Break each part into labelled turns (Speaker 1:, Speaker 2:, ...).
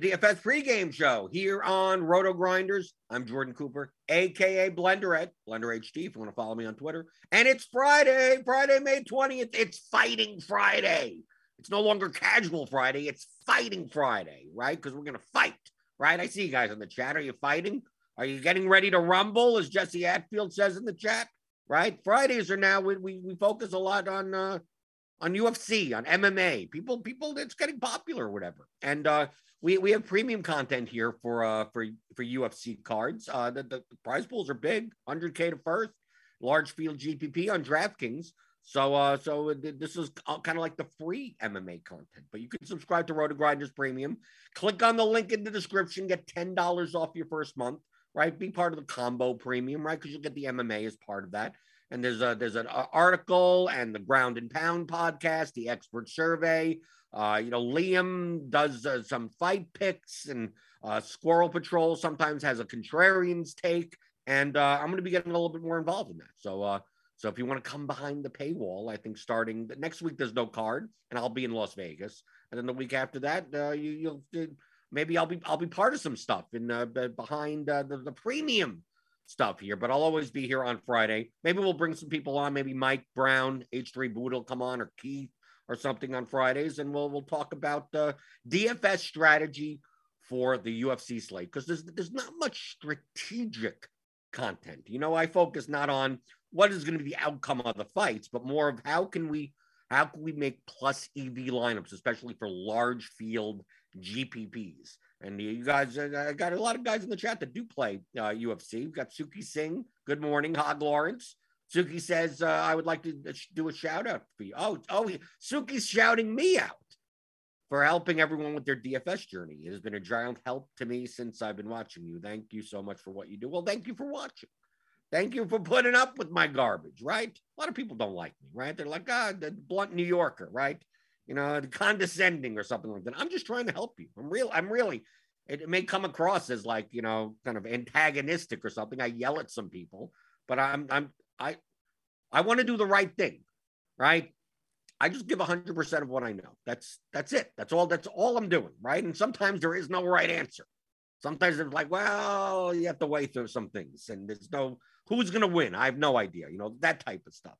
Speaker 1: DFS pregame show here on RotoGrinders. I'm Jordan Cooper, aka Blender Ed, Blender HD. If you want to follow me on Twitter, and it's Friday, Friday, May 20th. It's Fighting Friday. It's no longer Casual Friday. It's Fighting Friday, right? Because we're gonna fight, right? I see you guys in the chat. Are you fighting? Are you getting ready to rumble, as Jesse Atfield says in the chat? Right? Fridays are now we we, we focus a lot on uh, on UFC, on MMA. People, people, it's getting popular or whatever. And uh, we we have premium content here for uh for for UFC cards. Uh, the, the prize pools are big, 100k to first, large field GPP on DraftKings. So uh so this is kind of like the free MMA content, but you can subscribe to RotoGrinders Premium. Click on the link in the description, get ten dollars off your first month. Right, be part of the combo premium, right? Because you'll get the MMA as part of that and there's a there's an article and the ground and pound podcast the expert survey. Uh, you know liam does uh, some fight picks and uh, squirrel patrol sometimes has a contrarian's take. And uh, i'm going to be getting a little bit more involved in that. So uh, so if you want to come behind the paywall i think starting next week there's no card and i'll be in las vegas. And then the week after that uh, you, you'll maybe i'll be i'll be part of some stuff in behind the, the premium stuff here, but I'll always be here on Friday. Maybe we'll bring some people on. Maybe Mike Brown, H3 Boot will come on, or Keith, or something on Fridays, and we'll we'll talk about uh, DFS strategy for the UFC slate because there's there's not much strategic content. You know, I focus not on what is going to be the outcome of the fights, but more of how can we how can we make plus EV lineups, especially for large field GPPs. And you guys, uh, I got a lot of guys in the chat that do play uh, UFC. We've got Suki Singh. Good morning, Hog Lawrence. Suki says, uh, I would like to uh, do a shout out for you. Oh, oh, Suki's shouting me out for helping everyone with their DFS journey. It has been a giant help to me since I've been watching you. Thank you so much for what you do. Well, thank you for watching. Thank you for putting up with my garbage, right? A lot of people don't like me, right? They're like, ah, the blunt New Yorker, right? You know, condescending or something like that. I'm just trying to help you. I'm real. I'm really. It, may come across as like you know, kind of antagonistic or something. I yell at some people, but I'm I'm I I want to do the right thing, right? I just give 100% of what I know. That's that's it. That's all that's all I'm doing, right? And sometimes there is no right answer. Sometimes it's like, well, you have to weigh through some things and there's no who's going to win. I have no idea, you know, that type of stuff.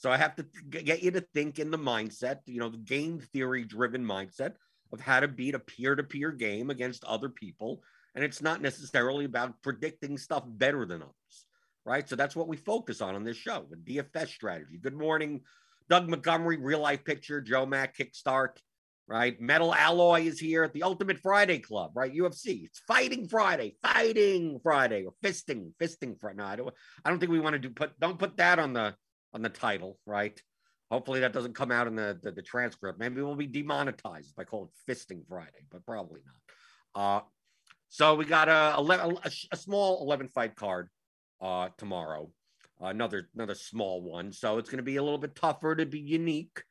Speaker 1: So I have to get you to think in the mindset, you know, the game theory driven mindset of how to beat a peer to peer game against other people. And it's not necessarily about predicting stuff better than others, right? So that's what we focus on on this show, the DFS strategy. Good morning, Doug Montgomery, real life picture, Joe Mack, Kickstart, right? Metal Alloy is here at the Ultimate Friday Club, right? UFC. It's Fighting Friday, Fighting Friday, or Fisting, Fisting Friday. No, I don't, I don't think we want to do put. Don't put that on the on the title, right? Hopefully that doesn't come out in the, the, the transcript. Maybe we'll be demonetized if I call it Fisting Friday, but probably not. Uh, so we got a, 11, a, a small 11 fight card uh, tomorrow. Uh, another another small one. So it's going to be a little bit tougher to be unique,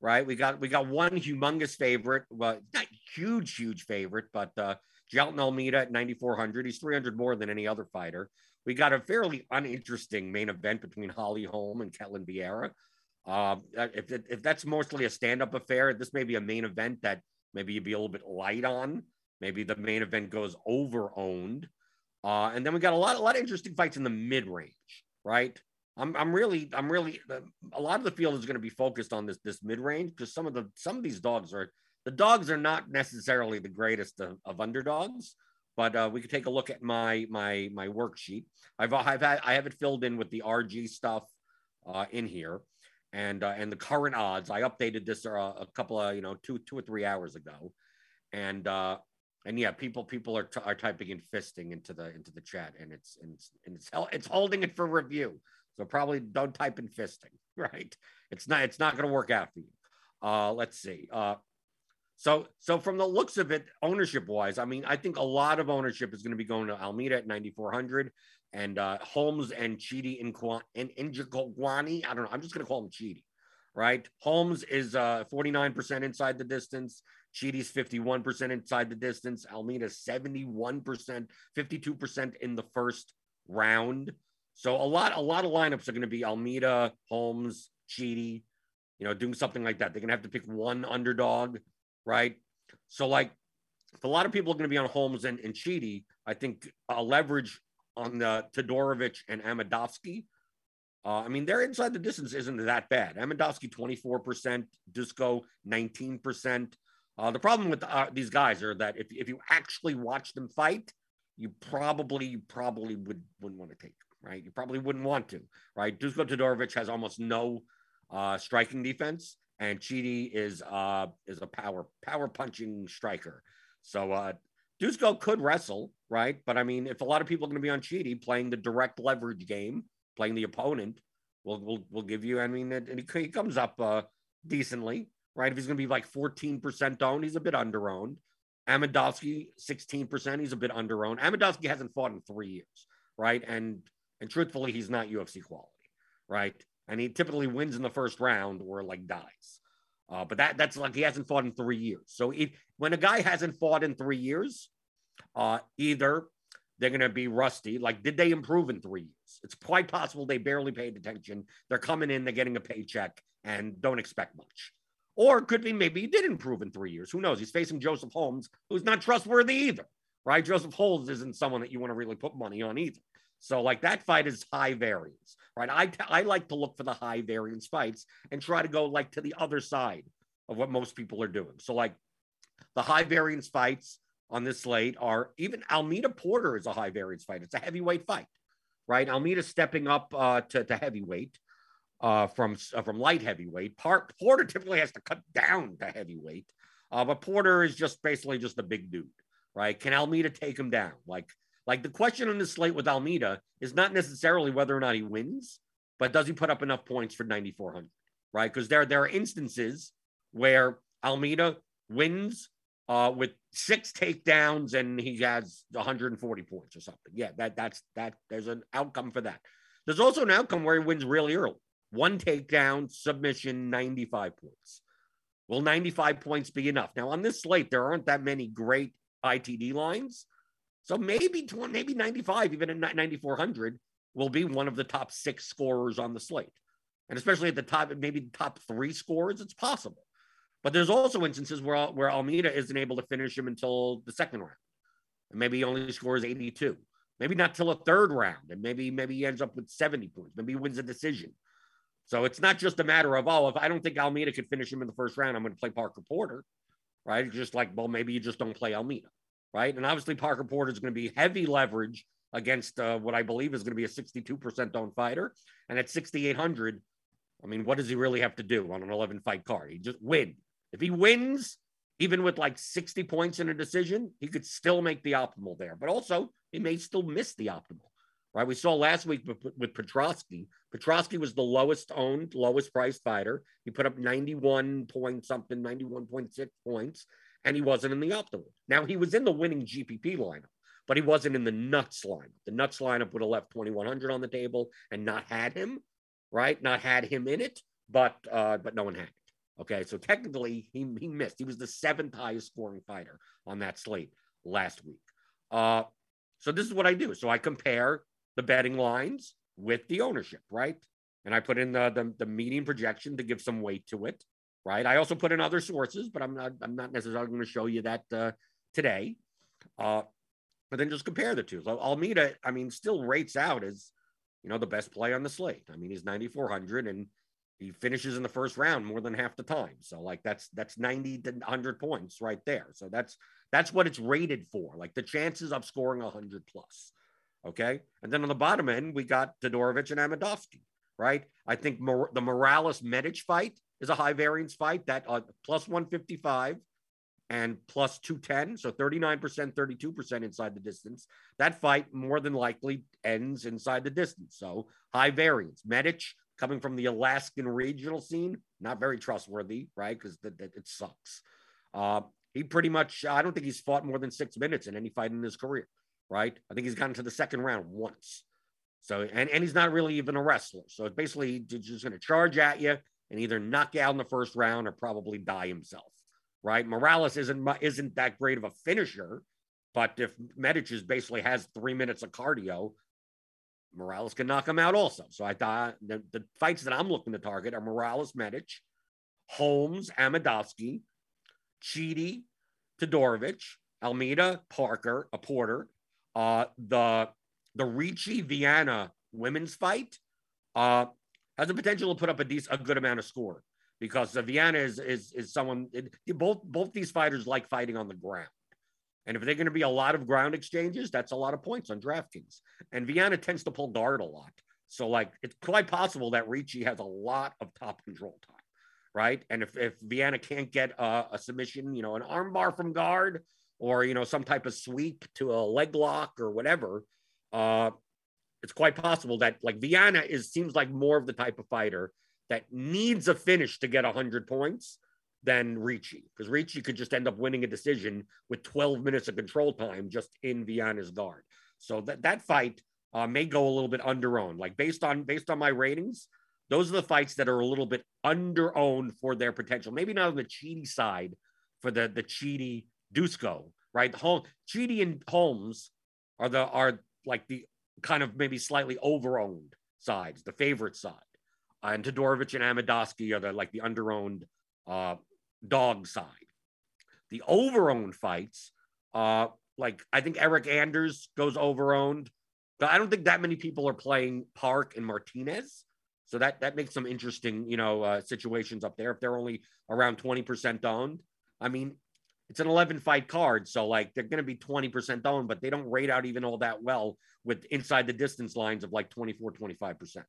Speaker 1: right? We got we got one humongous favorite, well, not huge huge favorite, but uh, Jailton Almeida at 9400. He's 300 more than any other fighter. We got a fairly uninteresting main event between Holly Holm and Ketlen Vieira. Uh, if, if that's mostly a stand-up affair, this may be a main event that maybe you'd be a little bit light on. Maybe the main event goes over owned. Uh, and then we got a lot, a lot of interesting fights in the mid range, right? I'm I'm really I'm really a lot of the field is going to be focused on this this mid range because some of the some of these dogs are the dogs are not necessarily the greatest of, of underdogs, but uh, we could take a look at my my my worksheet. I've I've had I have it filled in with the RG stuff uh, in here, and uh, and the current odds. I updated this uh, a couple of you know two two or three hours ago, and uh, and yeah, people people are, are typing in fisting into the into the chat, and it's and it's and it's, it's holding it for review. So probably don't type in fisting, right? It's not it's not going to work out for you. Uh, let's see. Uh, so so from the looks of it, ownership wise, I mean, I think a lot of ownership is going to be going to Almeida at 9400 and uh, Holmes and Chidi in in Njokuani. I don't know. I'm just going to call him Chidi, right? Holmes is uh, 49% inside the distance. Chidi's 51% inside the distance. Almeida 71%, 52% in the first round. So a lot, a lot of lineups are going to be Almeida, Holmes, Chidi, you know, doing something like that. They're going to have to pick one underdog, right? So like, if a lot of people are going to be on Holmes and, and I think a leverage on the Todorovic and Amedovski. Uh, I mean, their inside the distance isn't that bad. Amedovski 24%, Dusko 19%. Uh, the problem with uh, these guys are that if, if you actually watch them fight, you probably probably would wouldn't want to take them, right? You probably wouldn't want to, right? Dusko Todorovic has almost no uh, striking defense, and Chidi is uh, is a power power punching striker. So uh, Dusko could wrestle, right? But I mean, if a lot of people are going to be on Chidi playing the direct leverage game, playing the opponent, will will will give you. I mean, it, it, he comes up uh, decently, right? If he's going to be like 14% owned, he's a bit under owned. Amedovski, 16%, he's a bit under owned. Amedovski hasn't fought in three years, right? And and truthfully, he's not UFC quality, right? And he typically wins in the first round or like dies. Uh, but that that's like he hasn't fought in three years. So if, when a guy hasn't fought in three years, uh, either they're going to be rusty. Like, did they improve in three years? It's quite possible they barely paid attention. They're coming in, they're getting a paycheck, and don't expect much. Or it could be maybe he did improve in three years. Who knows? He's facing Joseph Holmes, who's not trustworthy either, right? Joseph Holmes isn't someone that you want to really put money on either. So, like that fight is high variance, right? I, I like to look for the high variance fights and try to go like to the other side of what most people are doing. So, like the high variance fights on this slate are even Almeida Porter is a high variance fight. It's a heavyweight fight, right? Almeida stepping up uh, to, to heavyweight uh, from uh, from light heavyweight. Part, Porter typically has to cut down to heavyweight, uh, but Porter is just basically just a big dude, right? Can Almeida take him down? Like like the question on the slate with Almeida is not necessarily whether or not he wins, but does he put up enough points for 9400, right? Because there there are instances where Almeida wins uh, with six takedowns and he has 140 points or something. Yeah, that that's that. There's an outcome for that. There's also an outcome where he wins really early one takedown, submission, 95 points. Will 95 points be enough? Now, on this slate, there aren't that many great ITD lines. So maybe 20, maybe 95, even at 9,400, will be one of the top six scorers on the slate. And especially at the top, maybe the top three scores, it's possible. But there's also instances where, where Almeida isn't able to finish him until the second round. And maybe he only scores 82. Maybe not till a third round. And maybe maybe he ends up with 70 points. Maybe he wins a decision. So it's not just a matter of, oh, if I don't think Almeida could finish him in the first round, I'm going to play Parker Porter, right? Just like, well, maybe you just don't play Almeida, right? And obviously, Parker Porter is going to be heavy leverage against uh, what I believe is going to be a 62% owned fighter. And at 6,800, I mean, what does he really have to do on an 11 fight card? He just win. If he wins, even with like 60 points in a decision, he could still make the optimal there. But also, he may still miss the optimal right? We saw last week with, Petroski. Petroski was the lowest owned, lowest priced fighter. He put up 91 point something, 91.6 points, and he wasn't in the optimal. Now, he was in the winning GPP lineup, but he wasn't in the nuts lineup. The nuts lineup would have left 2,100 on the table and not had him, right? Not had him in it, but uh, but no one had it. Okay, so technically he, he missed. He was the seventh highest scoring fighter on that slate last week. Uh, so this is what I do. So I compare the betting lines with the ownership, right? And I put in the, the, the median projection to give some weight to it, right? I also put in other sources, but I'm not I'm not necessarily going to show you that uh, today. Uh, but then just compare the two. So Almeida, I mean, still rates out as you know, the best play on the slate. I mean, he's 9,400 and he finishes in the first round more than half the time. So like that's that's 90 to 100 points right there. So that's that's what it's rated for. Like the chances of scoring 100 plus. Okay. And then on the bottom end, we got Todorovic and Amedovski, right? I think Mor- the Morales Medic fight is a high variance fight that uh, plus 155 and plus 210. So 39%, 32% inside the distance. That fight more than likely ends inside the distance. So high variance. Medich coming from the Alaskan regional scene, not very trustworthy, right? Because it sucks. Uh, he pretty much, I don't think he's fought more than six minutes in any fight in his career, right? I think he's gotten to the second round once. So, and, and he's not really even a wrestler. So it's basically just going to charge at you and either knock out in the first round or probably die himself, right? Morales isn't isn't that great of a finisher, but if Medicis basically has three minutes of cardio, Morales can knock him out also. So I thought the, the fights that I'm looking to target are Morales Medic, Holmes, Amedovski, Chidi, Todorovic, Almeida, Parker, a Porter, uh, the the Ricci Viana women's fight uh, has the potential to put up a decent, a good amount of score because Viana is is is someone. It, both both these fighters like fighting on the ground. And if they're going to be a lot of ground exchanges, that's a lot of points on DraftKings. And Viana tends to pull guard a lot. So, like, it's quite possible that Ricci has a lot of top control time, right? And if, if Viana can't get a, a submission, you know, an armbar from guard or, you know, some type of sweep to a leg lock or whatever, uh, it's quite possible that, like, Viana is seems like more of the type of fighter that needs a finish to get 100 points than Ricci because Ricci could just end up winning a decision with 12 minutes of control time just in Viana's guard. So that that fight uh, may go a little bit under owned. Like based on based on my ratings, those are the fights that are a little bit under owned for their potential. Maybe not on the Chidi side for the the Chidi Dusko, right? Home Chidi and Holmes are the are like the kind of maybe slightly overowned sides, the favorite side. Uh, and Todorovic and Amedovski are the like the underowned uh, dog side. The overowned fights, uh, like I think Eric Anders goes overowned, but I don't think that many people are playing Park and Martinez. So that that makes some interesting, you know, uh, situations up there. If they're only around 20% owned, I mean, it's an 11 fight card. So like they're going to be 20% owned, but they don't rate out even all that well with inside the distance lines of like 24, 25%.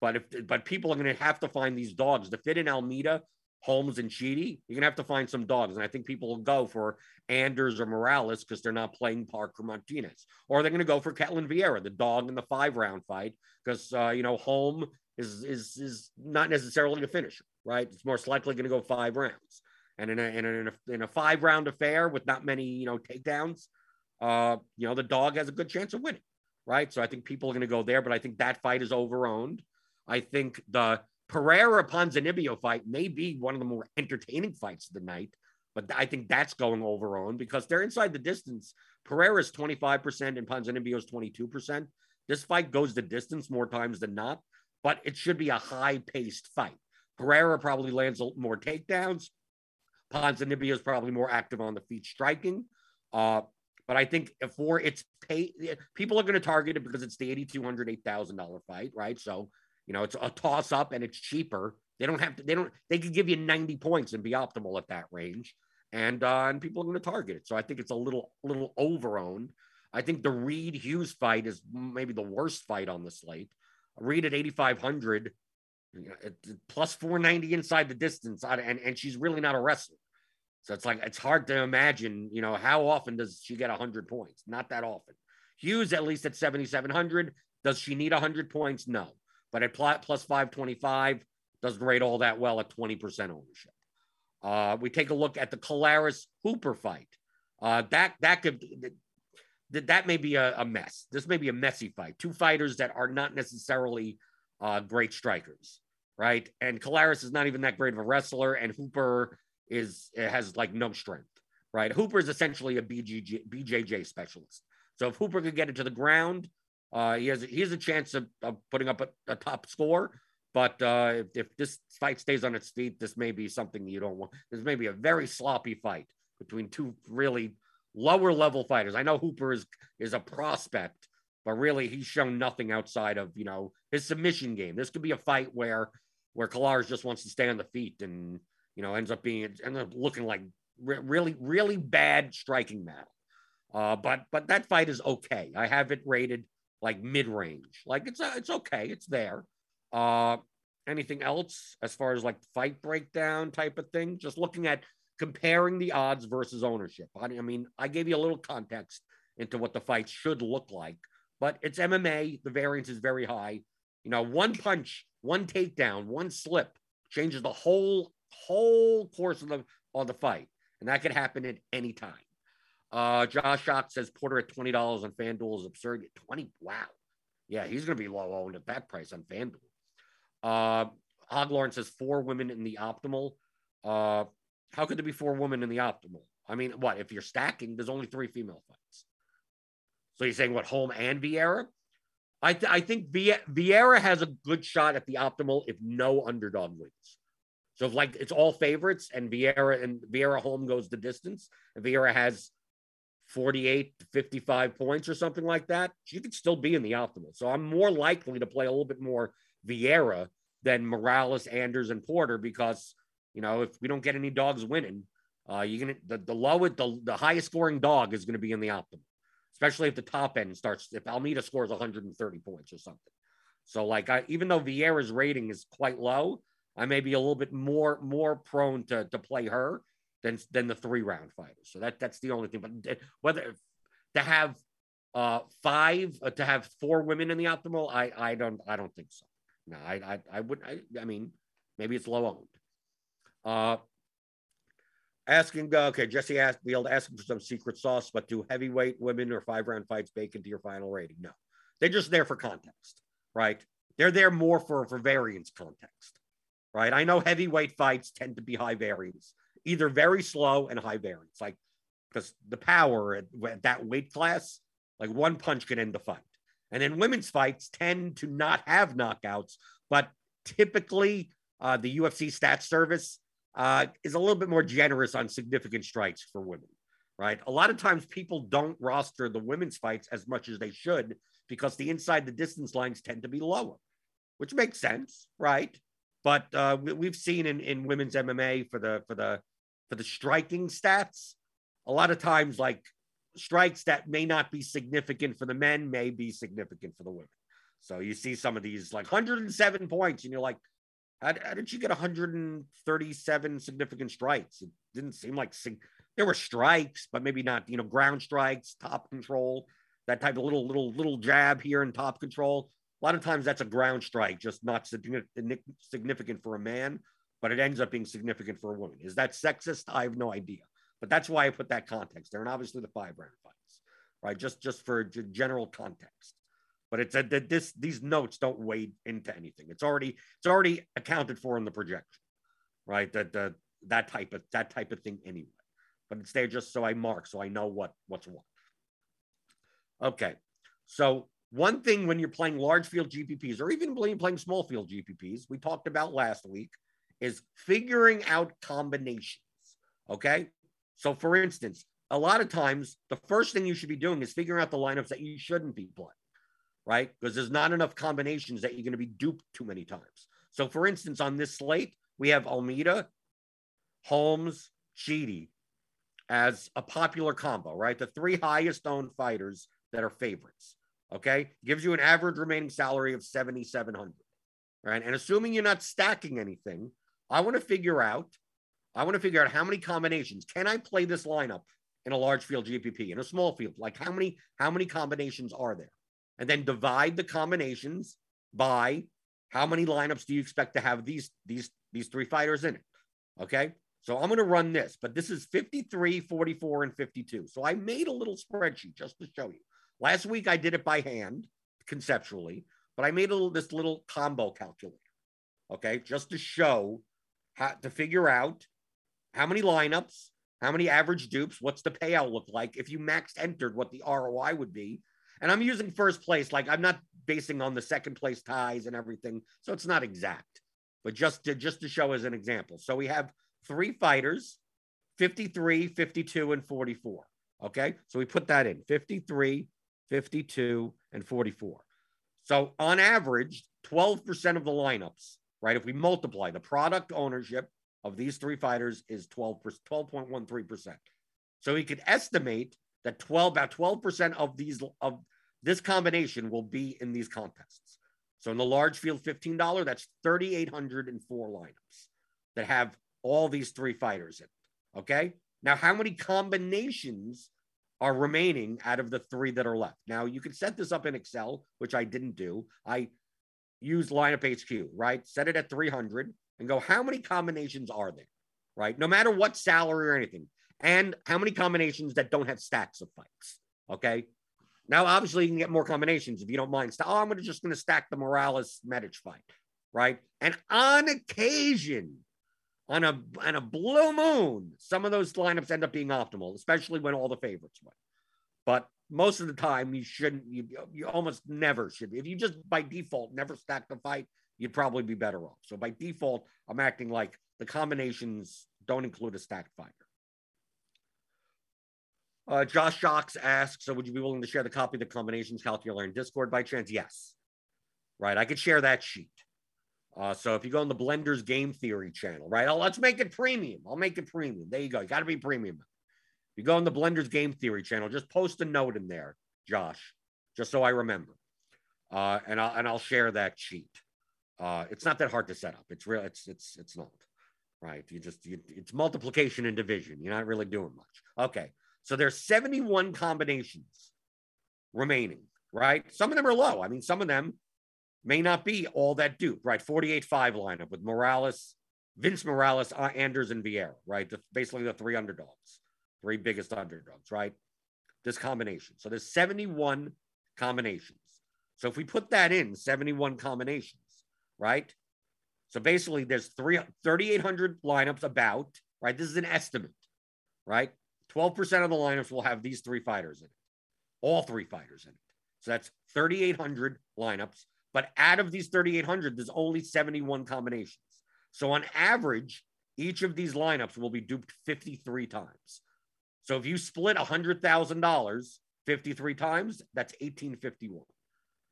Speaker 1: But if but people are going to have to find these dogs to fit in Almeida Holmes and Chidi, you're gonna have to find some dogs. And I think people will go for Anders or Morales because they're not playing Parker Martinez. Or they're gonna go for Ketlen Vieira, the dog in the five round fight, because uh, you know, Holm is is is not necessarily a finisher, right? It's most likely gonna go five rounds. And in a in a, in a, five round affair with not many, you know, takedowns, uh, you know, the dog has a good chance of winning, right? So I think people are gonna go there, but I think that fight is overowned. I think the Pereira Ponzinibbio fight may be one of the more entertaining fights of the night, but I think that's going over on because they're inside the distance. Pereira's 25% and Ponzinibbio's 22%. This fight goes the distance more times than not, but it should be a high paced fight. Pereira probably lands more takedowns. Ponzinibbio is probably more active on the feet striking. Uh, but I think for its pay, people are going to target it because it's the $8,200, $8,000 fight, right? So you know, it's a toss up and it's cheaper. They don't have to, they don't, they could give you 90 points and be optimal at that range. And, uh, and people are going to target it. So I think it's a little, little over owned. I think the Reed Hughes fight is maybe the worst fight on the slate. Reed at 8,500, you know, plus 490 inside the distance. And, and she's really not a wrestler. So it's like, it's hard to imagine, you know, how often does she get 100 points? Not that often. Hughes, at least at 7,700. Does she need 100 points? No but at plus 525 doesn't rate all that well at 20% ownership. Uh, we take a look at the Colares Hooper fight. Uh, that that could that, that may be a, a, mess. This may be a messy fight. Two fighters that are not necessarily uh, great strikers, right? And Colares is not even that great of a wrestler, and Hooper is has like no strength, right? Hooper is essentially a BJJ, BJJ specialist. So if Hooper could get it to the ground, uh, he has he has a chance of, of putting up a, a, top score, but uh, if, if, this fight stays on its feet, this may be something you don't want. This may be a very sloppy fight between two really lower level fighters. I know Hooper is is a prospect, but really he's shown nothing outside of you know his submission game. This could be a fight where where Colares just wants to stay on the feet and you know ends up being ends up looking like re- really really bad striking battle. Uh, but but that fight is okay. I have it rated like mid range. Like it's uh, it's okay. It's there. Uh, anything else as far as like fight breakdown type of thing? Just looking at comparing the odds versus ownership. I mean, I gave you a little context into what the fight should look like, but it's MMA. The variance is very high. You know, one punch, one takedown, one slip changes the whole whole course of the of the fight, and that could happen at any time. Uh, Josh Shock says Porter at twenty dollars on FanDuel is absurd. Twenty, wow, yeah, he's going to be low owned at that price on FanDuel. Uh, Lawrence says four women in the optimal. Uh, how could there be four women in the optimal? I mean, what if you're stacking? There's only three female fights. So you're saying what Holm and Vieira? I, th- I think Vie- Vieira has a good shot at the optimal if no underdog wins. So if like it's all favorites and Vieira and Vieira Holm goes the distance, and Vieira has 48 to 55 points or something like that, she could still be in the optimal. So I'm more likely to play a little bit more Vieira than Morales, Anders, and Porter because you know if we don't get any dogs winning, uh, you're gonna the, the lowest the, the highest scoring dog is gonna be in the optimal, especially if the top end starts if Almeida scores 130 points or something. So like I even though Vieira's rating is quite low, I may be a little bit more more prone to to play her than than the three round fighters. So that that's the only thing. But whether to have uh five uh, to have four women in the optimal, I I don't I don't think so. No, I I, I would I, I mean maybe it's low owned. Uh asking okay, Jesse asked be able to ask for some secret sauce, but do heavyweight women or five round fights bake into your final rating? No. They're just there for context, right? They're there more for for variance context. Right. I know heavyweight fights tend to be high variance, either very slow and high variance, like because the power at, at that weight class, like one punch can end the fight. And then women's fights tend to not have knockouts, but typically uh, the UFC stats service uh, is a little bit more generous on significant strikes for women, right? A lot of times people don't roster the women's fights as much as they should because the inside the distance lines tend to be lower, which makes sense, right? But uh, we've seen in, in women's MMA for the for the for the striking stats, a lot of times like strikes that may not be significant for the men may be significant for the women. So you see some of these like 107 points, and you're like, how, how did you get 137 significant strikes? It didn't seem like there were strikes, but maybe not, you know, ground strikes, top control, that type of little, little, little jab here in top control. A lot of times that's a ground strike, just not significant for a man, but it ends up being significant for a woman. Is that sexist? I have no idea. But that's why I put that context there, and obviously the five round fights, right? Just just for general context. But it's that this these notes don't wade into anything. It's already it's already accounted for in the projection, right? That the that type of that type of thing anyway. But it's there just so I mark so I know what what's what. Okay, so one thing when you're playing large field GPPs or even playing small field GPPs, we talked about last week, is figuring out combinations. Okay. So, for instance, a lot of times the first thing you should be doing is figuring out the lineups that you shouldn't be playing, right? Because there's not enough combinations that you're going to be duped too many times. So, for instance, on this slate, we have Almeida, Holmes, Chidi as a popular combo, right? The three highest owned fighters that are favorites. Okay. Gives you an average remaining salary of 7,700. Right. And assuming you're not stacking anything, I want to figure out I want to figure out how many combinations can I play this lineup in a large field GPP in a small field. Like how many how many combinations are there, and then divide the combinations by how many lineups do you expect to have these these these three fighters in it. Okay, so I'm going to run this, but this is 53, 44, and 52. So I made a little spreadsheet just to show you. Last week I did it by hand conceptually, but I made a little this little combo calculator. Okay, just to show how to figure out how many lineups, how many average dupes, what's the payout look like if you maxed entered what the ROI would be. And I'm using first place, like I'm not basing on the second place ties and everything, so it's not exact, but just to just to show as an example. So we have three fighters, 53, 52, and 44. Okay, so we put that in 53, 52, and 44. So on average, 12% of the lineups, right? If we multiply the product ownership of these three fighters is 12 12.13%. So he could estimate that 12 about 12% of these of this combination will be in these contests. So in the large field $15, that's 3,804 lineups that have all these three fighters in. Okay. Now, how many combinations are remaining out of the three that are left? Now, you can set this up in Excel, which I didn't do. I used lineup HQ, right? Set it at 300 and go, how many combinations are there? Right. No matter what salary or anything. And how many combinations that don't have stacks of fights. Okay. Now, obviously, you can get more combinations if you don't mind. Oh, I'm just going to stack the Morales Medic fight, right? And on occasion, on a on a blue moon, some of those lineups end up being optimal, especially when all the favorites win. But most of the time, you shouldn't. You, you almost never should. If you just by default never stack the fight, you'd probably be better off. So by default, I'm acting like the combinations don't include a stacked fighter. Uh, Josh Shocks asks, so would you be willing to share the copy of the combinations calculator in Discord by chance? Yes. Right. I could share that sheet. Uh, so if you go on the Blenders Game Theory channel, right? Oh, let's make it premium. I'll make it premium. There you go. You got to be premium. If you go on the Blenders Game Theory channel, just post a note in there, Josh, just so I remember. Uh, and I'll and I'll share that sheet. Uh, it's not that hard to set up. It's real. It's it's it's not right. You just you, it's multiplication and division. You're not really doing much. Okay. So there's 71 combinations remaining, right? Some of them are low. I mean, some of them may not be all that duped, right? 48 5 lineup with Morales, Vince Morales, uh, Anders, and Vieira, right? The, basically the three underdogs, three biggest underdogs, right? This combination. So there's 71 combinations. So if we put that in, 71 combinations, right? So basically there's three, 3,800 lineups about, right? This is an estimate, right? 12% of the lineups will have these three fighters in it, all three fighters in it. So that's 3,800 lineups. But out of these 3,800, there's only 71 combinations. So on average, each of these lineups will be duped 53 times. So if you split $100,000 53 times, that's 1851.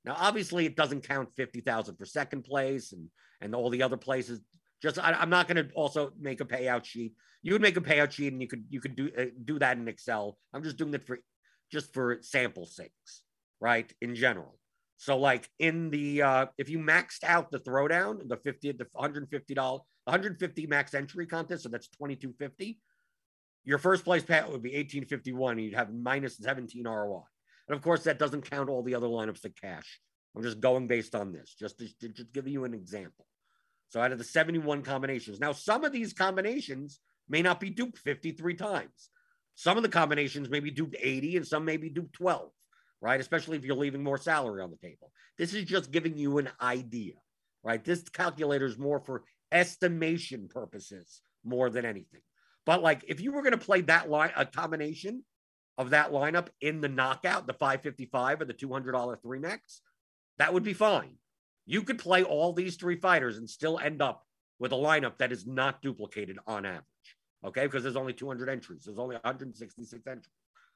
Speaker 1: Now, obviously, it doesn't count 50,000 for second place and, and all the other places. Just I, am not going to also make a payout sheet. You would make a payout sheet and you could you could do uh, do that in Excel. I'm just doing it for just for sample sakes, right? In general. So like in the uh, if you maxed out the throwdown, the 50 the 150 dollars 150 max entry contest, so that's 2250. Your first place payout would be 1851, and you'd have minus 17 ROI. And of course, that doesn't count all the other lineups that cash. I'm just going based on this, just to, to just give you an example. So out of the 71 combinations, now some of these combinations may not be duped 53 times. Some of the combinations may be duped 80 and some may be duped 12, right? Especially if you're leaving more salary on the table. This is just giving you an idea, right? This calculator is more for estimation purposes more than anything. But like if you were going to play that line, a combination of that lineup in the knockout, the 555 or the $200 three max, that would be fine. You could play all these three fighters and still end up with a lineup that is not duplicated on average. Okay. Because there's only 200 entries, there's only 166 entries.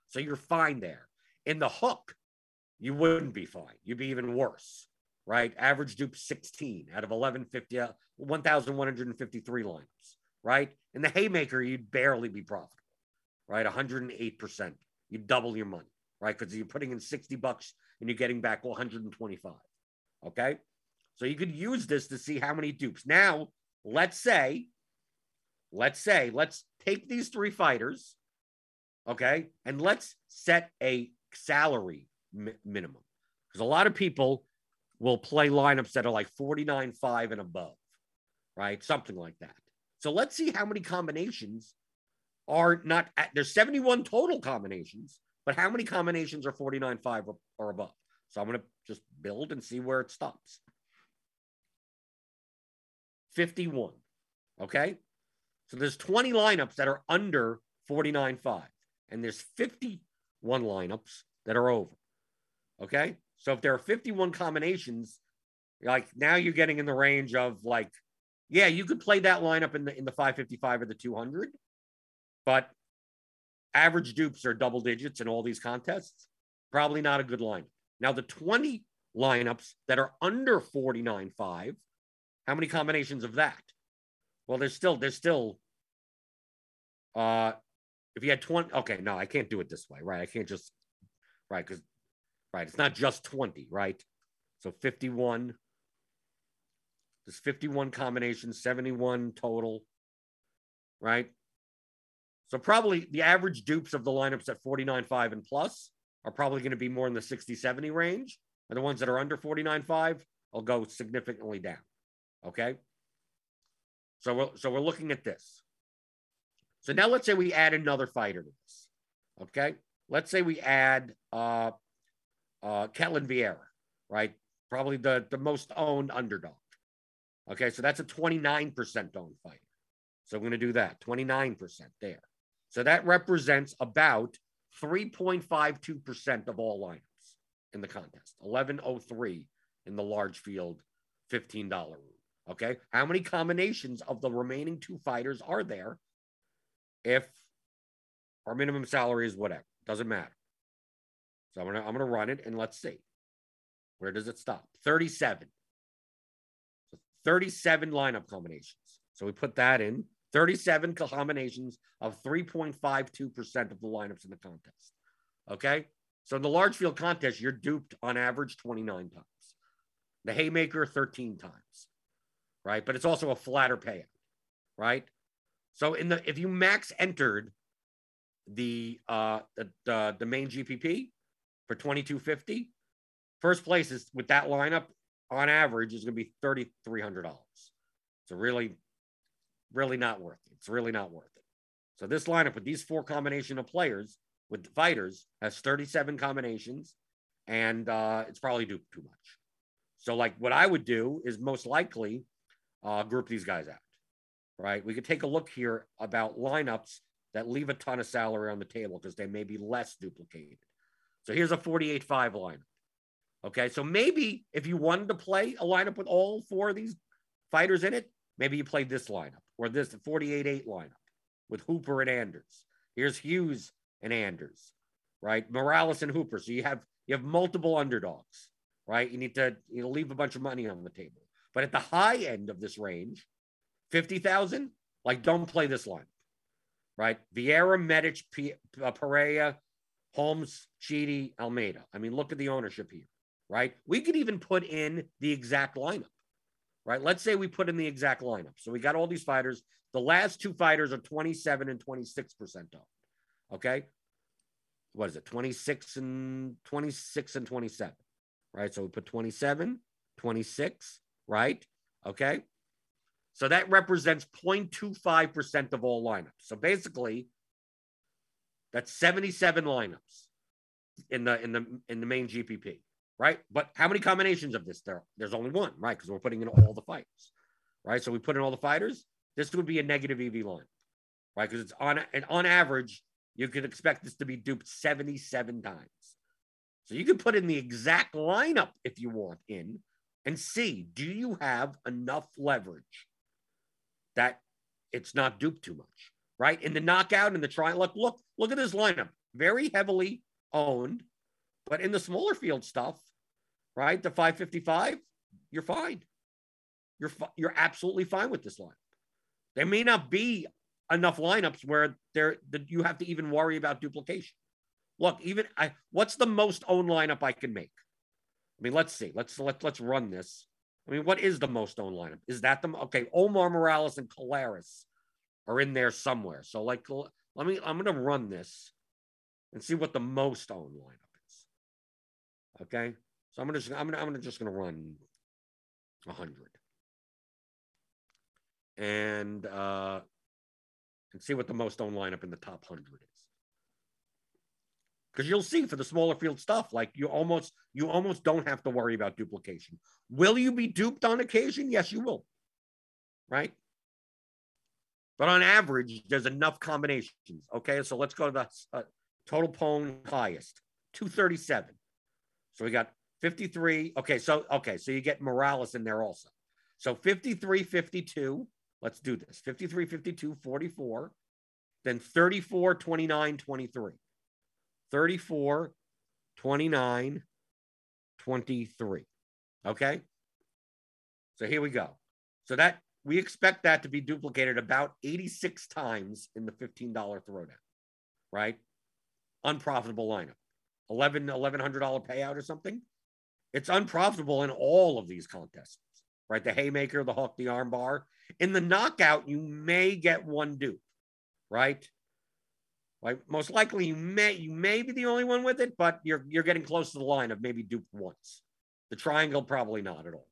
Speaker 1: So you're fine there. In the hook, you wouldn't be fine. You'd be even worse, right? Average dupe 16 out of 1150, uh, 1,153 lineups, right? In the haymaker, you'd barely be profitable, right? 108%. You double your money, right? Because you're putting in 60 bucks and you're getting back 125. Okay. So you could use this to see how many dupes. Now, let's say, let's say, let's take these three fighters, okay, and let's set a salary mi- minimum because a lot of people will play lineups that are like 49 5 and above, right? Something like that. So let's see how many combinations are not at, there's 71 total combinations, but how many combinations are 49 5 or, or above? So I'm going to just build and see where it stops. 51. Okay. So there's 20 lineups that are under 49.5, and there's 51 lineups that are over. Okay. So if there are 51 combinations, like now you're getting in the range of like, yeah, you could play that lineup in the in the 555 or the 200, but average dupes are double digits in all these contests. Probably not a good lineup. Now, the 20 lineups that are under 49.5, how many combinations of that? Well, there's still, there's still, uh, if you had 20, okay, no, I can't do it this way, right? I can't just, right? Because, right, it's not just 20, right? So 51, there's 51 combinations, 71 total, right? So probably the average dupes of the lineups at 49.5 and plus are probably going to be more in the 60, 70 range. And the ones that are under 49.5 will go significantly down. Okay. So we're, so we're looking at this. So now let's say we add another fighter to this. Okay. Let's say we add uh, uh, Ketlen Vieira, right? Probably the, the most owned underdog. Okay. So that's a 29% owned fighter. So we're going to do that 29% there. So that represents about 3.52% of all lineups in the contest. 1103 in the large field $15 room. Okay. How many combinations of the remaining two fighters are there if our minimum salary is whatever? Doesn't matter. So I'm gonna I'm gonna run it and let's see. Where does it stop? 37. So 37 lineup combinations. So we put that in. 37 combinations of 3.52% of the lineups in the contest. Okay. So in the large field contest, you're duped on average 29 times. The haymaker 13 times. Right. But it's also a flatter payout. Right. So in the if you max entered the uh the the, the main GPP for 2250, first place is with that lineup on average is going to be $3,300. So really really not worth it. It's really not worth it. So this lineup with these four combination of players with fighters has 37 combinations, and uh, it's probably too, too much. So like what I would do is most likely uh, group these guys out, right? We could take a look here about lineups that leave a ton of salary on the table because they may be less duplicated. So here's a 48-5 lineup. Okay, so maybe if you wanted to play a lineup with all four of these fighters in it, maybe you play this lineup or this 48 8 lineup with Hooper and Anders. Here's Hughes and Anders, right? Morales and Hooper. So you have you have multiple underdogs, right? You need to you know, leave a bunch of money on the table. But at the high end of this range, 50,000, like don't play this line, right? Vieira, Medic, P- uh, Pereira, Holmes, Chidi, Almeida. I mean, look at the ownership here, right? We could even put in the exact lineup right? Let's say we put in the exact lineup. So we got all these fighters. The last two fighters are 27 and 26% owned. Okay. What is it? 26 and 26 and 27, right? So we put 27, 26, right? Okay. So that represents 0.25% of all lineups. So basically, that's 77 lineups in the in the in the main GPP right? But how many combinations of this there? There's only one, right? Because we're putting in all the fighters, right? So we put in all the fighters. This would be a negative EV line, right? Because it's on and on average, you could expect this to be duped 77 times. So you can put in the exact lineup if you want in and see do you have enough leverage that it's not duped too much, right? In the knockout and the try, look, look, look at this lineup. Very heavily owned, but in the smaller field stuff, right? The 555, you're fine. You're fi- you're absolutely fine with this line. There may not be enough lineups where there that you have to even worry about duplication. Look, even I what's the most owned lineup I can make? I mean, let's see. Let's let, let's run this. I mean, what is the most owned lineup? Is that the okay? Omar Morales and Colares are in there somewhere. So, like, let me. I'm to run this and see what the most owned lineup is. Okay, so I'm gonna just I'm gonna I'm gonna just gonna run hundred and uh and see what the most owned lineup in the top hundred is. Because you'll see for the smaller field stuff, like you almost you almost don't have to worry about duplication. Will you be duped on occasion? Yes, you will. Right. But on average, there's enough combinations. Okay, so let's go to the uh, total pone highest 237. So we got 53. Okay, so okay, so you get Morales in there also. So 53, 52. Let's do this. 53, 52, 44. Then 34, 29, 23. 34, 29, 23. Okay. So here we go. So that we expect that to be duplicated about 86 times in the $15 throwdown, right? Unprofitable lineup. 11 $1,100 payout or something. It's unprofitable in all of these contests, right? The haymaker, the hook, the armbar. In the knockout, you may get one dupe, right? Like most likely you may you may be the only one with it, but you're you're getting close to the line of maybe duped once. The triangle probably not at all,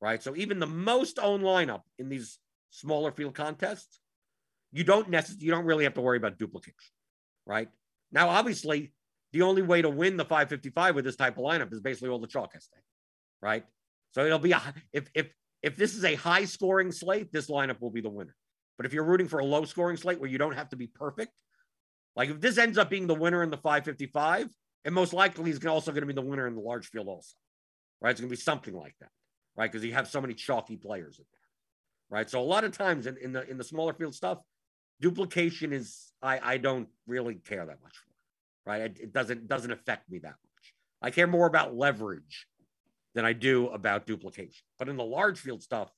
Speaker 1: right? So even the most owned lineup in these smaller field contests, you don't necessarily you don't really have to worry about duplication, right? Now, obviously, the only way to win the 555 with this type of lineup is basically all the chalk has right? So it'll be a if if if this is a high scoring slate, this lineup will be the winner. But if you're rooting for a low scoring slate where you don't have to be perfect, like if this ends up being the winner in the 555, and most likely he's also going to be the winner in the large field also, right? It's going to be something like that, right? Because you have so many chalky players in there, right? So a lot of times in, in the in the smaller field stuff, duplication is I I don't really care that much for, right? It, it doesn't doesn't affect me that much. I care more about leverage than I do about duplication. But in the large field stuff,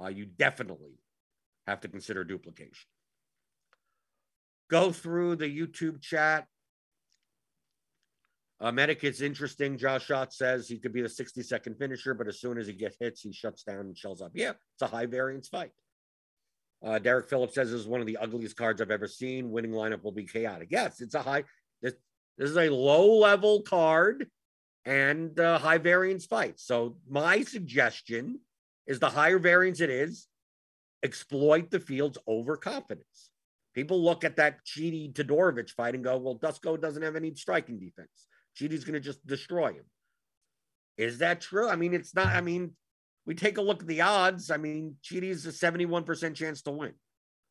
Speaker 1: uh, you definitely have to consider duplication go through the YouTube chat. Uh, Medic is interesting. Josh Shot says he could be the 60 second finisher, but as soon as he gets hits, he shuts down and shells up. Yeah, it's a high variance fight. Uh, Derek Phillips says this is one of the ugliest cards I've ever seen. Winning lineup will be chaotic. Yes, it's a high. This, this is a low level card and uh, high variance fight. So my suggestion is the higher variance it is, exploit the field's overconfidence. People look at that Chidi Todorovic fight and go, well, Dusko doesn't have any striking defense. Chidi's going to just destroy him. Is that true? I mean, it's not. I mean, we take a look at the odds. I mean, Chidi's a 71% chance to win,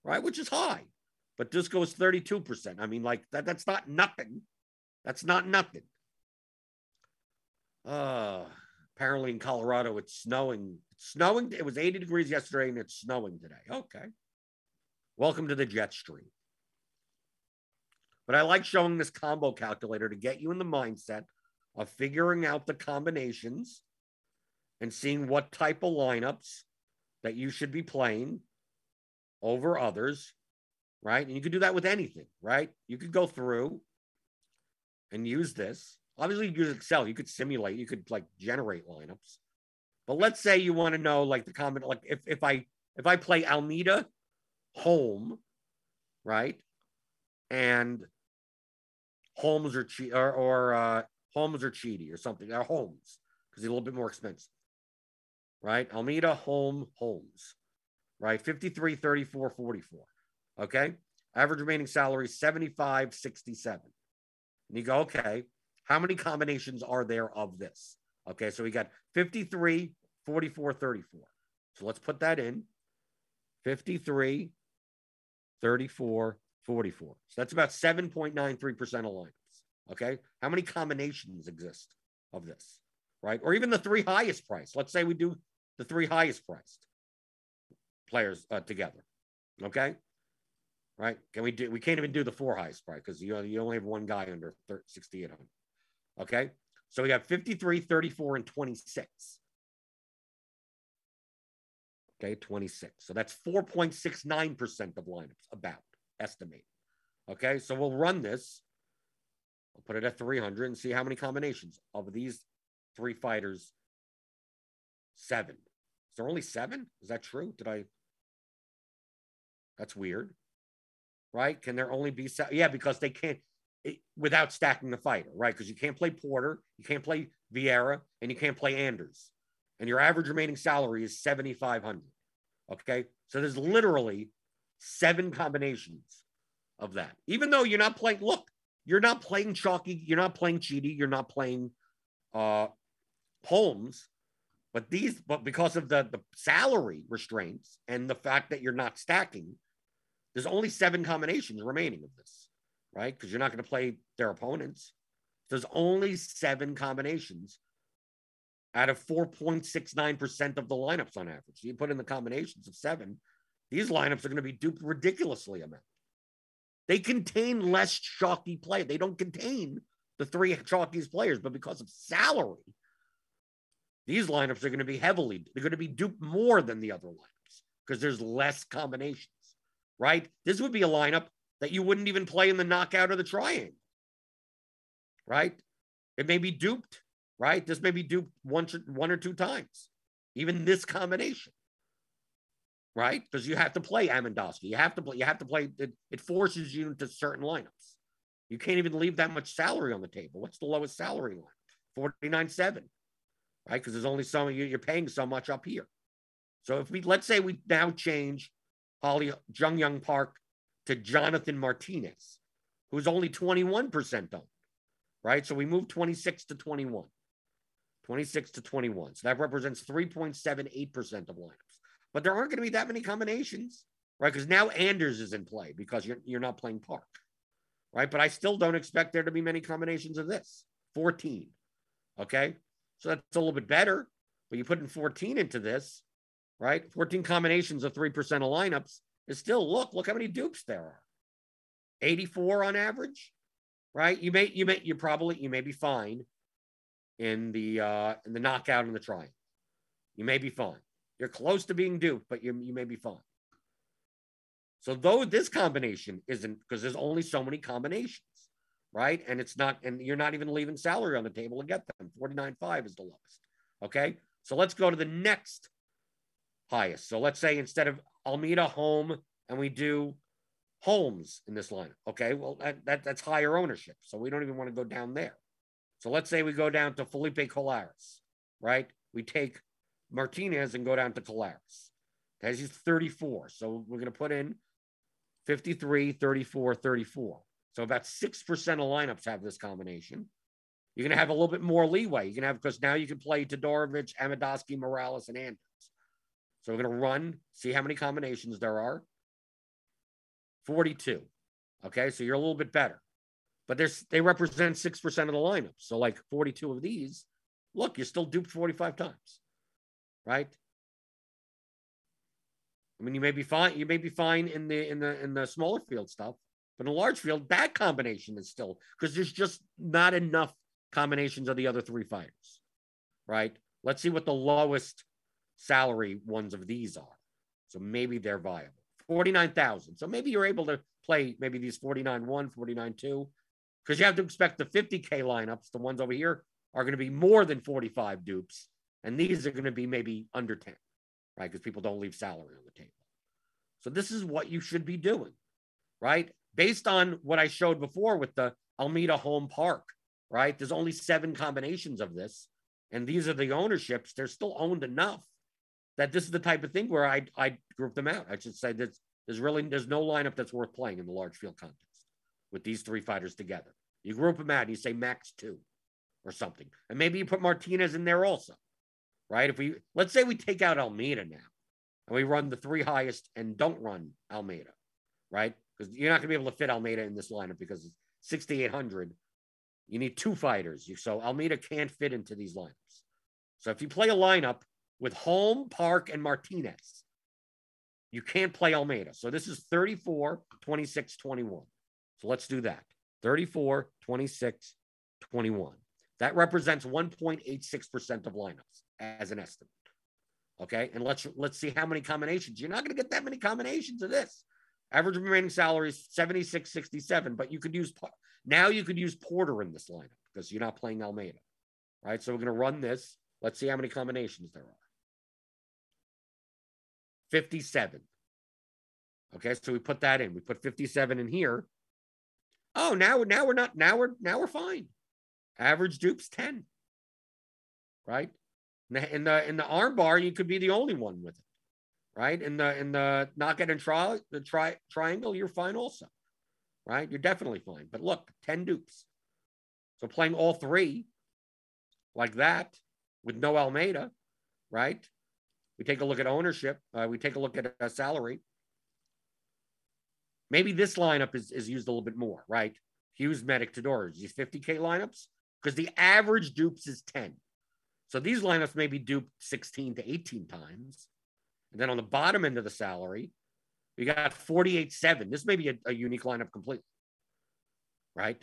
Speaker 1: right? Which is high. But Dusko is 32%. I mean, like that, that's not nothing. That's not nothing. Uh apparently in Colorado it's snowing. It's snowing. It was 80 degrees yesterday and it's snowing today. Okay. Welcome to the jet stream. But I like showing this combo calculator to get you in the mindset of figuring out the combinations and seeing what type of lineups that you should be playing over others, right? And you could do that with anything, right? You could go through and use this. Obviously, use Excel. You could simulate, you could like generate lineups. But let's say you want to know like the comment, like if, if I if I play Almeida Holm, right? And homes are che- or, or uh, Holmes or Chidi or something, or Holmes, because he's a little bit more expensive, right? Almeida, Holm, homes, right? 53, 34, 44. Okay. Average remaining salary 75, 67. And you go, okay, how many combinations are there of this? Okay. So we got 53, 44, 34. So let's put that in 53, 34, 44. So that's about 7.93% of. Okay. How many combinations exist of this? Right. Or even the three highest price. Let's say we do the three highest priced players uh, together. Okay. Right. Can we do, we can't even do the four highest price because you, you only have one guy under 6,800. Okay. So we got 53, 34, and 26. Okay, 26. So that's 4.69% of lineups, about estimate. Okay, so we'll run this. I'll put it at 300 and see how many combinations of these three fighters. Seven. Is there only seven? Is that true? Did I? That's weird. Right? Can there only be seven? Yeah, because they can't it, without stacking the fighter, right? Because you can't play Porter, you can't play Vieira, and you can't play Anders. And your average remaining salary is 7,500. Okay. So there's literally seven combinations of that. Even though you're not playing, look, you're not playing Chalky, you're not playing Chidi, you're not playing uh Holmes, but these, but because of the the salary restraints and the fact that you're not stacking, there's only seven combinations remaining of this, right? Because you're not going to play their opponents. There's only seven combinations out of 4.69% of the lineups on average. You put in the combinations of seven, these lineups are going to be duped ridiculously amount. They contain less chalky play. They don't contain the the three chalkiest players, but because of salary, these lineups are going to be heavily, they're going to be duped more than the other lineups because there's less combinations, right? This would be a lineup that you wouldn't even play in the knockout or the triangle, right? It may be duped, right? This may be duped one, one or two times, even this combination, right? Because you have to play Amendowski. You have to play, you have to play, it, it forces you into certain lineups. You can't even leave that much salary on the table. What's the lowest salary line? 49.7 right? Because there's only so you're paying so much up here. So if we let's say we now change Holly Jun Yong Park to Jonathan Martinez, who's only 21% owned, right? So we move 26 to 21. 26 to 21. So that represents 3.78% of lineups. But there aren't going to be that many combinations, right? Because now Anders is in play because you're, you're not playing Park, right? But I still don't expect there to be many combinations of this 14. Okay. So that's a little bit better. But you put in 14 into this, right? 14 combinations of 3% of lineups is still look, look how many dupes there are. 84 on average, right? You may, you may, you probably, you may be fine in the uh in the knockout and the triangle. You may be fine. You're close to being duped, but you you may be fine. So though this combination isn't because there's only so many combinations, right? And it's not, and you're not even leaving salary on the table to get them. 49.5 is the lowest. Okay. So let's go to the next highest. So let's say instead of Almeida Holm and we do Holmes in this lineup. Okay. Well, that, that that's higher ownership. So we don't even want to go down there. So let's say we go down to Felipe Colares, right? We take Martinez and go down to Colares. Okay, he's 34. So we're going to put in 53, 34, 34. So about 6% of lineups have this combination. You're going to have a little bit more leeway. You can have, because now you can play Todorovic, Amendowski, Morales, and Andrews. So we're going to run, see how many combinations there are. 42. Okay, so you're a little bit better. But there's they represent 6% of the lineup. So like 42 of these, look, you're still duped 45 times. Right? I mean, you may be fine, you may be fine in the in the in the smaller field stuff, but in a large field, that combination is still because there's just not enough combinations of the other three fighters, right? Let's see what the lowest salary ones of these are. So maybe they're viable. 49,000. So maybe you're able to play maybe these 49 1, 49 2, because you have to expect the 50K lineups, the ones over here, are going to be more than 45 dupes. And these are going to be maybe under 10, right? Because people don't leave salary on the table. So this is what you should be doing, right? based on what I showed before with the Almeida Holm park, right? There's only seven combinations of this, and these are the ownerships. They're still owned enough that this is the type of thing where I I group them out. I should say that there's really there's no lineup that's worth playing in the large field contest with these three fighters together. You group them out, and you say max two or something, and maybe you put Martinez in there also, right? If we let's say we take out Almeida now, and we run the three highest and don't run Almeida, right? because you're not going to be able to fit Almeida in this lineup because it's 6,800. You need two fighters. So Almeida can't fit into these lineups. So if you play a lineup with Holm, Park, and Martinez, you can't play Almeida. So this is 34, 26, 21. So let's do that 34, 26, 21. That represents 1.86% of lineups as an estimate. Okay. And let's let's see how many combinations. You're not going to get that many combinations of this. Average remaining salary is 76.67, but you could use now you could use Porter in this lineup because you're not playing Almeida. Right. So we're going to run this. Let's see how many combinations there are. 57. Okay, so we put that in. We put 57 in here. Oh, now now we're not now we're now we're fine. Average dupes 10. Right? In the in the arm bar, you could be the only one with it right? In the in the knockout and try the tri- triangle, you're fine also, right? You're definitely fine. But look, 10 dupes. So playing all three like that with no Almeida, right? We take a look at ownership. Uh, we take a look at a salary. Maybe this lineup is, is used a little bit more, right? Hughes, Medic, Todor, these 50K lineups, because the average dupes is 10. So these lineups may be duped 16 to 18 times. And then on the bottom end of the salary, we got 48 7. This may be a, a unique lineup completely, right?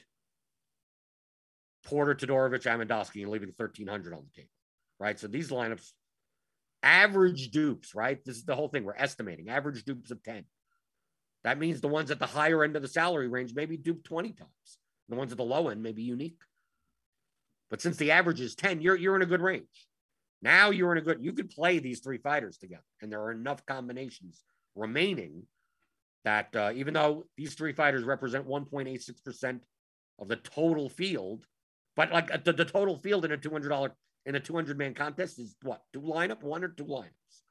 Speaker 1: Porter, Todorovic, Amandowski, and leaving 1,300 on the table, right? So these lineups, average dupes, right? This is the whole thing. We're estimating average dupes of 10. That means the ones at the higher end of the salary range maybe dupe 20 times. The ones at the low end may be unique. But since the average is 10, you're, you're in a good range. Now you're in a good, you could play these three fighters together, and there are enough combinations remaining that uh, even though these three fighters represent 1.86% of the total field, but like uh, the, the total field in a $200 in a 200 man contest is what two lineup, one or two lineups,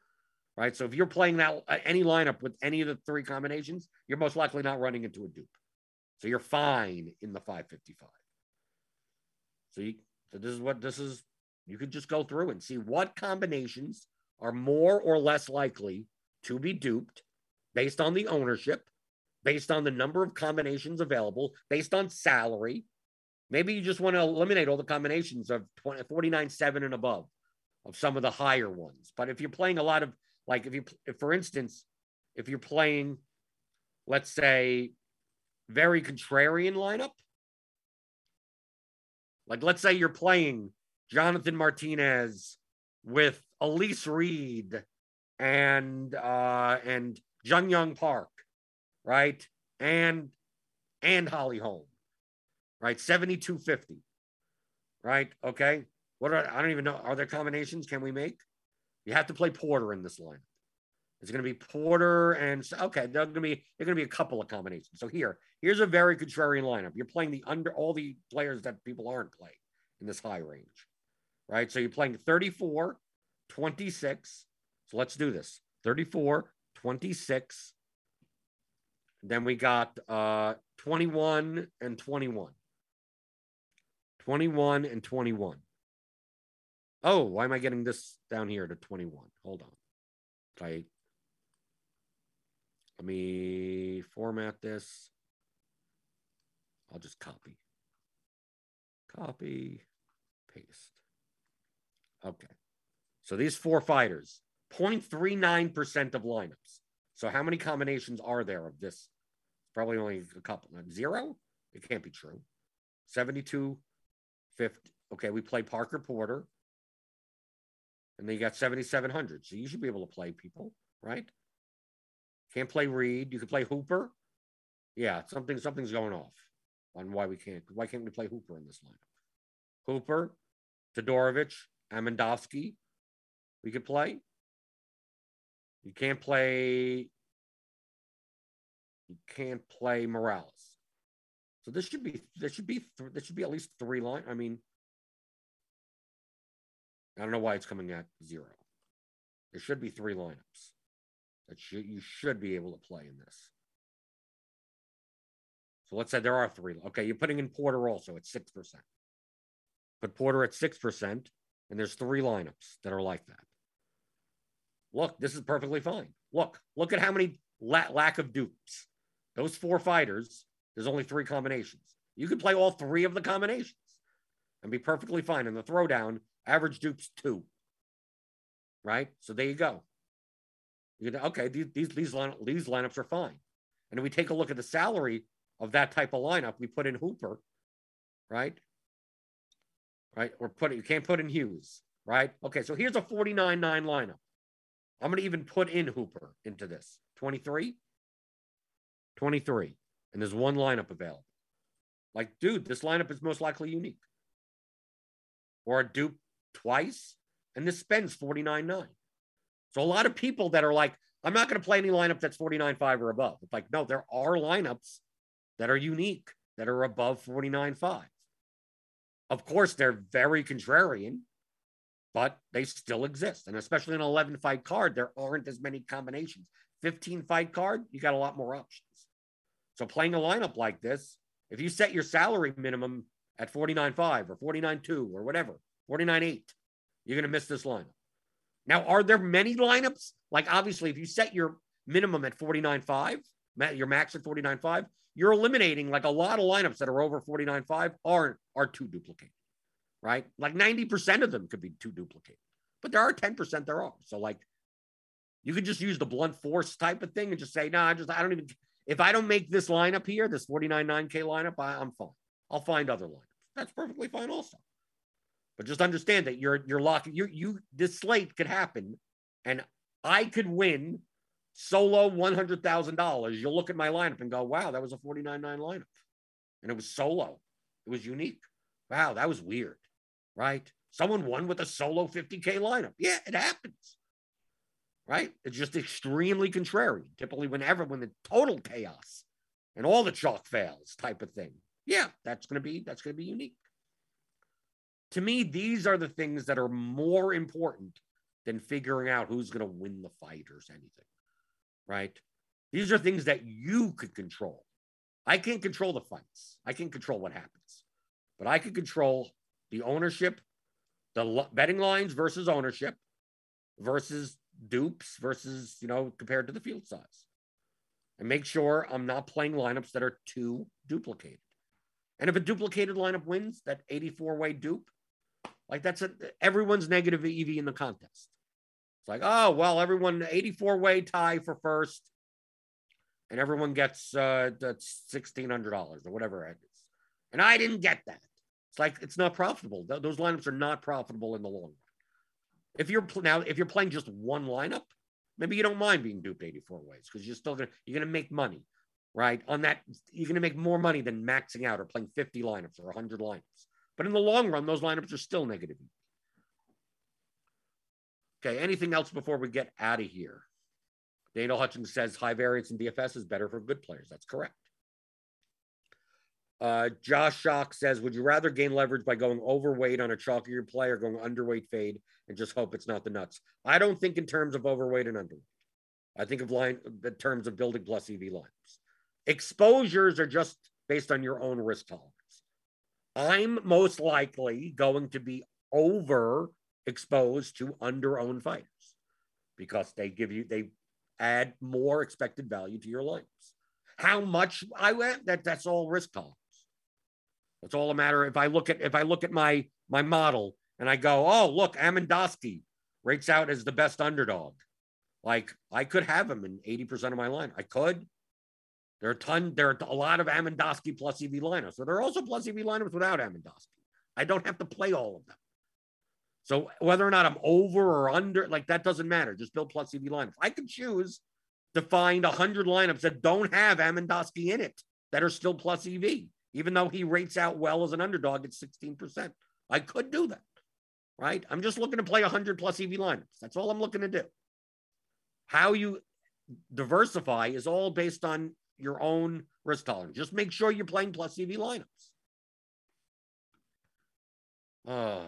Speaker 1: right? So if you're playing that uh, any lineup with any of the three combinations, you're most likely not running into a dupe. So you're fine in the 555. So, you, so this is what this is. You could just go through and see what combinations are more or less likely to be duped based on the ownership, based on the number of combinations available, based on salary. Maybe you just want to eliminate all the combinations of 20, 49 7 and above of some of the higher ones. But if you're playing a lot of, like, if you, if, for instance, if you're playing, let's say, very contrarian lineup, like, let's say you're playing Jonathan Martinez with Elise Reed and uh, and Jun Yong Park, right? And and Holly Holm, right? 7250. Right? Okay. What are I don't even know. Are there combinations can we make? You have to play Porter in this lineup. It's going to be Porter and okay, they're going to be they're going to be a couple of combinations. So here, here's a very contrarian lineup. You're playing the under all the players that people aren't playing in this high range, right? So you're playing 34, 26. So let's do this 34, 26. Then we got uh, 21 and 21. 21 and 21. Oh, why am I getting this down here to 21? Hold on. I let me format this. I'll just copy. Copy, paste. Okay. So these four fighters, 0.39% of lineups. So how many combinations are there of this? Probably only a couple. Zero? It can't be true. 72, 50. Okay, we play Parker Porter. And then you got 7,700. So you should be able to play people, right? Can't play Reed. You can play Hooper. Yeah, something something's going off on why we can't. Why can't we play Hooper in this lineup? Hooper, Todorovic, Amandowski. We could play. You can't play. You can't play Morales. So this should be this should be th- this should be at least three line. I mean, I don't know why it's coming at zero. There should be three lineups that you, you should be able to play in this. So let's say there are three. Okay, you're putting in Porter also at 6%. Put Porter at 6%, and there's three lineups that are like that. Look, this is perfectly fine. Look, look at how many la- lack of dupes. Those four fighters, there's only three combinations. You could play all three of the combinations and be perfectly fine. In the throwdown, average dupes two. Right? So there you go. You know, okay, these these these, line, these lineups are fine. And we take a look at the salary of that type of lineup, we put in Hooper, right? Right? Or put it, you can't put in Hughes, right? Okay, so here's a 49-9 lineup. I'm gonna even put in Hooper into this. 23? 23. And there's one lineup available. Like, dude, this lineup is most likely unique. Or a dupe twice, and this spends 49.9. So a lot of people that are like, I'm not going to play any lineup that's 49.5 or above. It's like, no, there are lineups that are unique that are above 49.5. Of course, they're very contrarian, but they still exist. And especially in an 11 fight card, there aren't as many combinations. 15 fight card, you got a lot more options. So playing a lineup like this, if you set your salary minimum at 49.5 or 49.2 or whatever, 49.8, you're going to miss this lineup. Now, are there many lineups? Like, obviously, if you set your minimum at 49.5, your max at 49.5, you're eliminating like a lot of lineups that are over 49.5 are, are too duplicated, right? Like 90% of them could be too duplicated, but there are 10% there are. So, like, you could just use the blunt force type of thing and just say, no, nah, I just, I don't even, if I don't make this lineup here, this 49.9K lineup, I, I'm fine. I'll find other lineups. that's perfectly fine also. But just understand that you're you're locking you you this slate could happen, and I could win solo one hundred thousand dollars. You'll look at my lineup and go, "Wow, that was a forty nine nine lineup," and it was solo. It was unique. Wow, that was weird, right? Someone won with a solo 50K lineup. Yeah, it happens. Right? It's just extremely contrary. Typically, whenever when the total chaos and all the chalk fails type of thing. Yeah, that's gonna be that's gonna be unique. To me, these are the things that are more important than figuring out who's gonna win the fight or anything. Right? These are things that you could control. I can't control the fights. I can't control what happens, but I can control the ownership the betting lines versus ownership versus dupes versus, you know, compared to the field size. And make sure I'm not playing lineups that are too duplicated. And if a duplicated lineup wins, that 84 way dupe, like that's a, everyone's negative EV in the contest. It's like, oh, well, everyone 84 way tie for first, and everyone gets uh, that's $1,600 or whatever it is. And I didn't get that. It's like it's not profitable. Th- those lineups are not profitable in the long run. If you're pl- now if you're playing just one lineup, maybe you don't mind being duped 84 ways because you're still gonna you're gonna make money, right? On that, you're gonna make more money than maxing out or playing 50 lineups or 100 lineups. But in the long run, those lineups are still negative. Okay, anything else before we get out of here? Daniel Hutchins says high variance in DFS is better for good players. That's correct. Uh, Josh Shock says, Would you rather gain leverage by going overweight on a chalkier play or going underweight fade and just hope it's not the nuts? I don't think in terms of overweight and underweight. I think of line in terms of building plus EV lines. Exposures are just based on your own risk tolerance. I'm most likely going to be over exposed to under owned fighters because they give you, they add more expected value to your lines. How much I went, that that's all risk tolerance. It's all a matter. If I look at if I look at my my model and I go, oh look, Amandowski rates out as the best underdog. Like I could have him in 80% of my line. I could. There are a ton, there are a lot of Amandowski plus EV lineups. So there are also plus EV lineups without Amandowski. I don't have to play all of them. So whether or not I'm over or under, like that doesn't matter. Just build plus EV lineups. I could choose to find 100 lineups that don't have Amandowski in it that are still plus EV even though he rates out well as an underdog at 16%. I could do that, right? I'm just looking to play 100 plus EV lineups. That's all I'm looking to do. How you diversify is all based on your own risk tolerance. Just make sure you're playing plus EV lineups. Uh,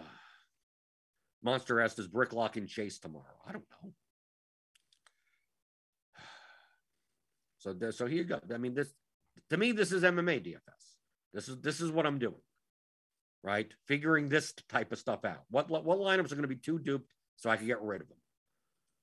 Speaker 1: Monster S does Bricklock and Chase tomorrow. I don't know. So, so here you go. I mean, this to me, this is MMA DFS. This is this is what I'm doing. Right? Figuring this type of stuff out. What what lineups are going to be too duped so I can get rid of them.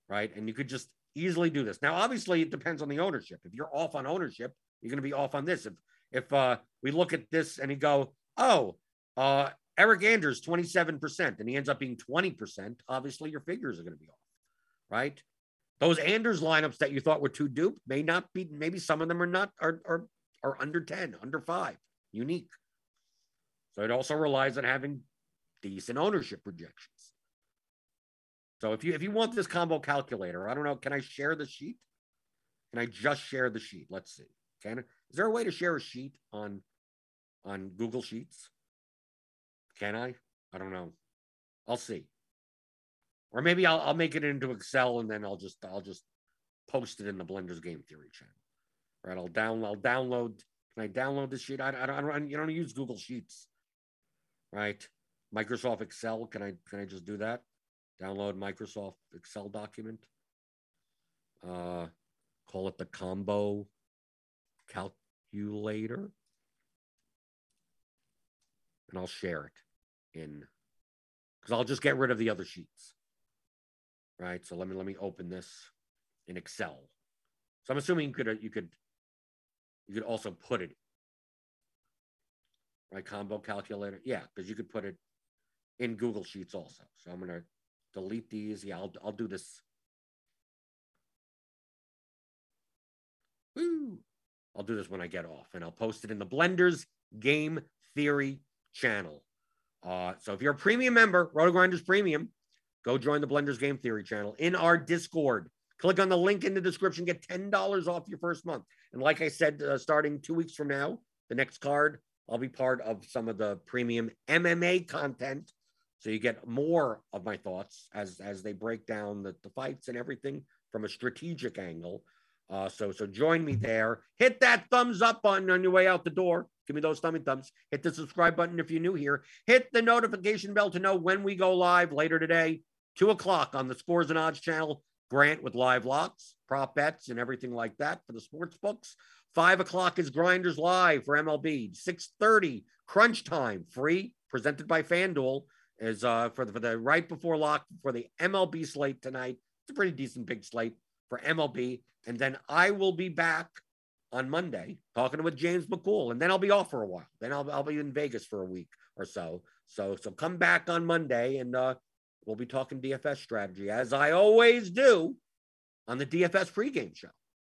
Speaker 1: Right? And you could just easily do this. Now, obviously, it depends on the ownership. If you're off on ownership, you're going to be off on this. If if uh, we look at this and you go, oh, uh, Eryk Anders 27%, and he ends up being 20%, obviously your figures are going to be off, right? Those Anders lineups that you thought were too duped may not be, maybe some of them are not, are, are, are under 10, under five unique. So it also relies on having decent ownership projections. So if you if you want this combo calculator, I don't know, can I share the sheet? Can I just share the sheet? Let's see. Can is there a way to share a sheet on on Google Sheets? Can I? I don't know. I'll see. Or maybe I'll I'll make it into Excel and then I'll just I'll just post it in the Blenders Game Theory channel. Right? I'll download I'll download can I download this sheet? I, I, don't, I don't. You don't use Google Sheets, right? Microsoft Excel. Can I? Can I just do that? Download Microsoft Excel document. Uh, call it the combo calculator, and I'll share it in because I'll just get rid of the other sheets. Right. So let me let me open this in Excel. So I'm assuming you could you could you could also put it, right? Combo calculator. Yeah, because you could put it in Google Sheets also. So I'm to delete these. Yeah, I'll, I'll do this. Woo! I'll do this when I get off and I'll post it in the Blenders Game Theory channel. Uh, so if you're a premium member, RotoGrinders Premium, go join the Blenders Game Theory channel in our Discord. Click on the link in the description, get $10 off your first month. And like I said, uh, starting two weeks from now, the next card, I'll be part of some of the premium MMA content. So you get more of my thoughts as as they break down the, the fights and everything from a strategic angle. Uh, so so join me there. Hit that thumbs up button on your way out the door. Give me those thumbing thumbs. Hit the subscribe button if you're new here. Hit the notification bell to know when we go live later today, two o'clock on the Scores and Odds channel. Grant with live locks, prop bets, and everything like that for the sports books. Five o'clock is Grinders Live for MLB. Six thirty Crunch Time, free, presented by FanDuel, is uh, for the for the right before lock for the MLB slate tonight. It's a pretty decent big slate for MLB, and then I will be back on Monday talking with James McCool, and then I'll be off for a while. Then I'll I'll be in Vegas for a week or so. So so come back on Monday, and uh, we'll be talking DFS strategy as I always do on the DFS pregame show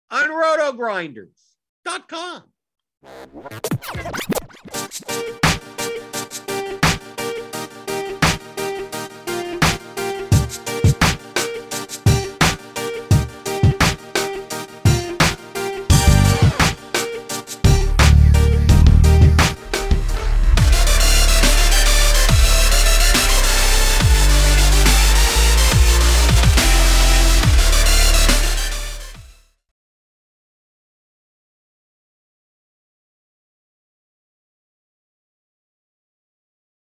Speaker 1: on RotoGrinders.com.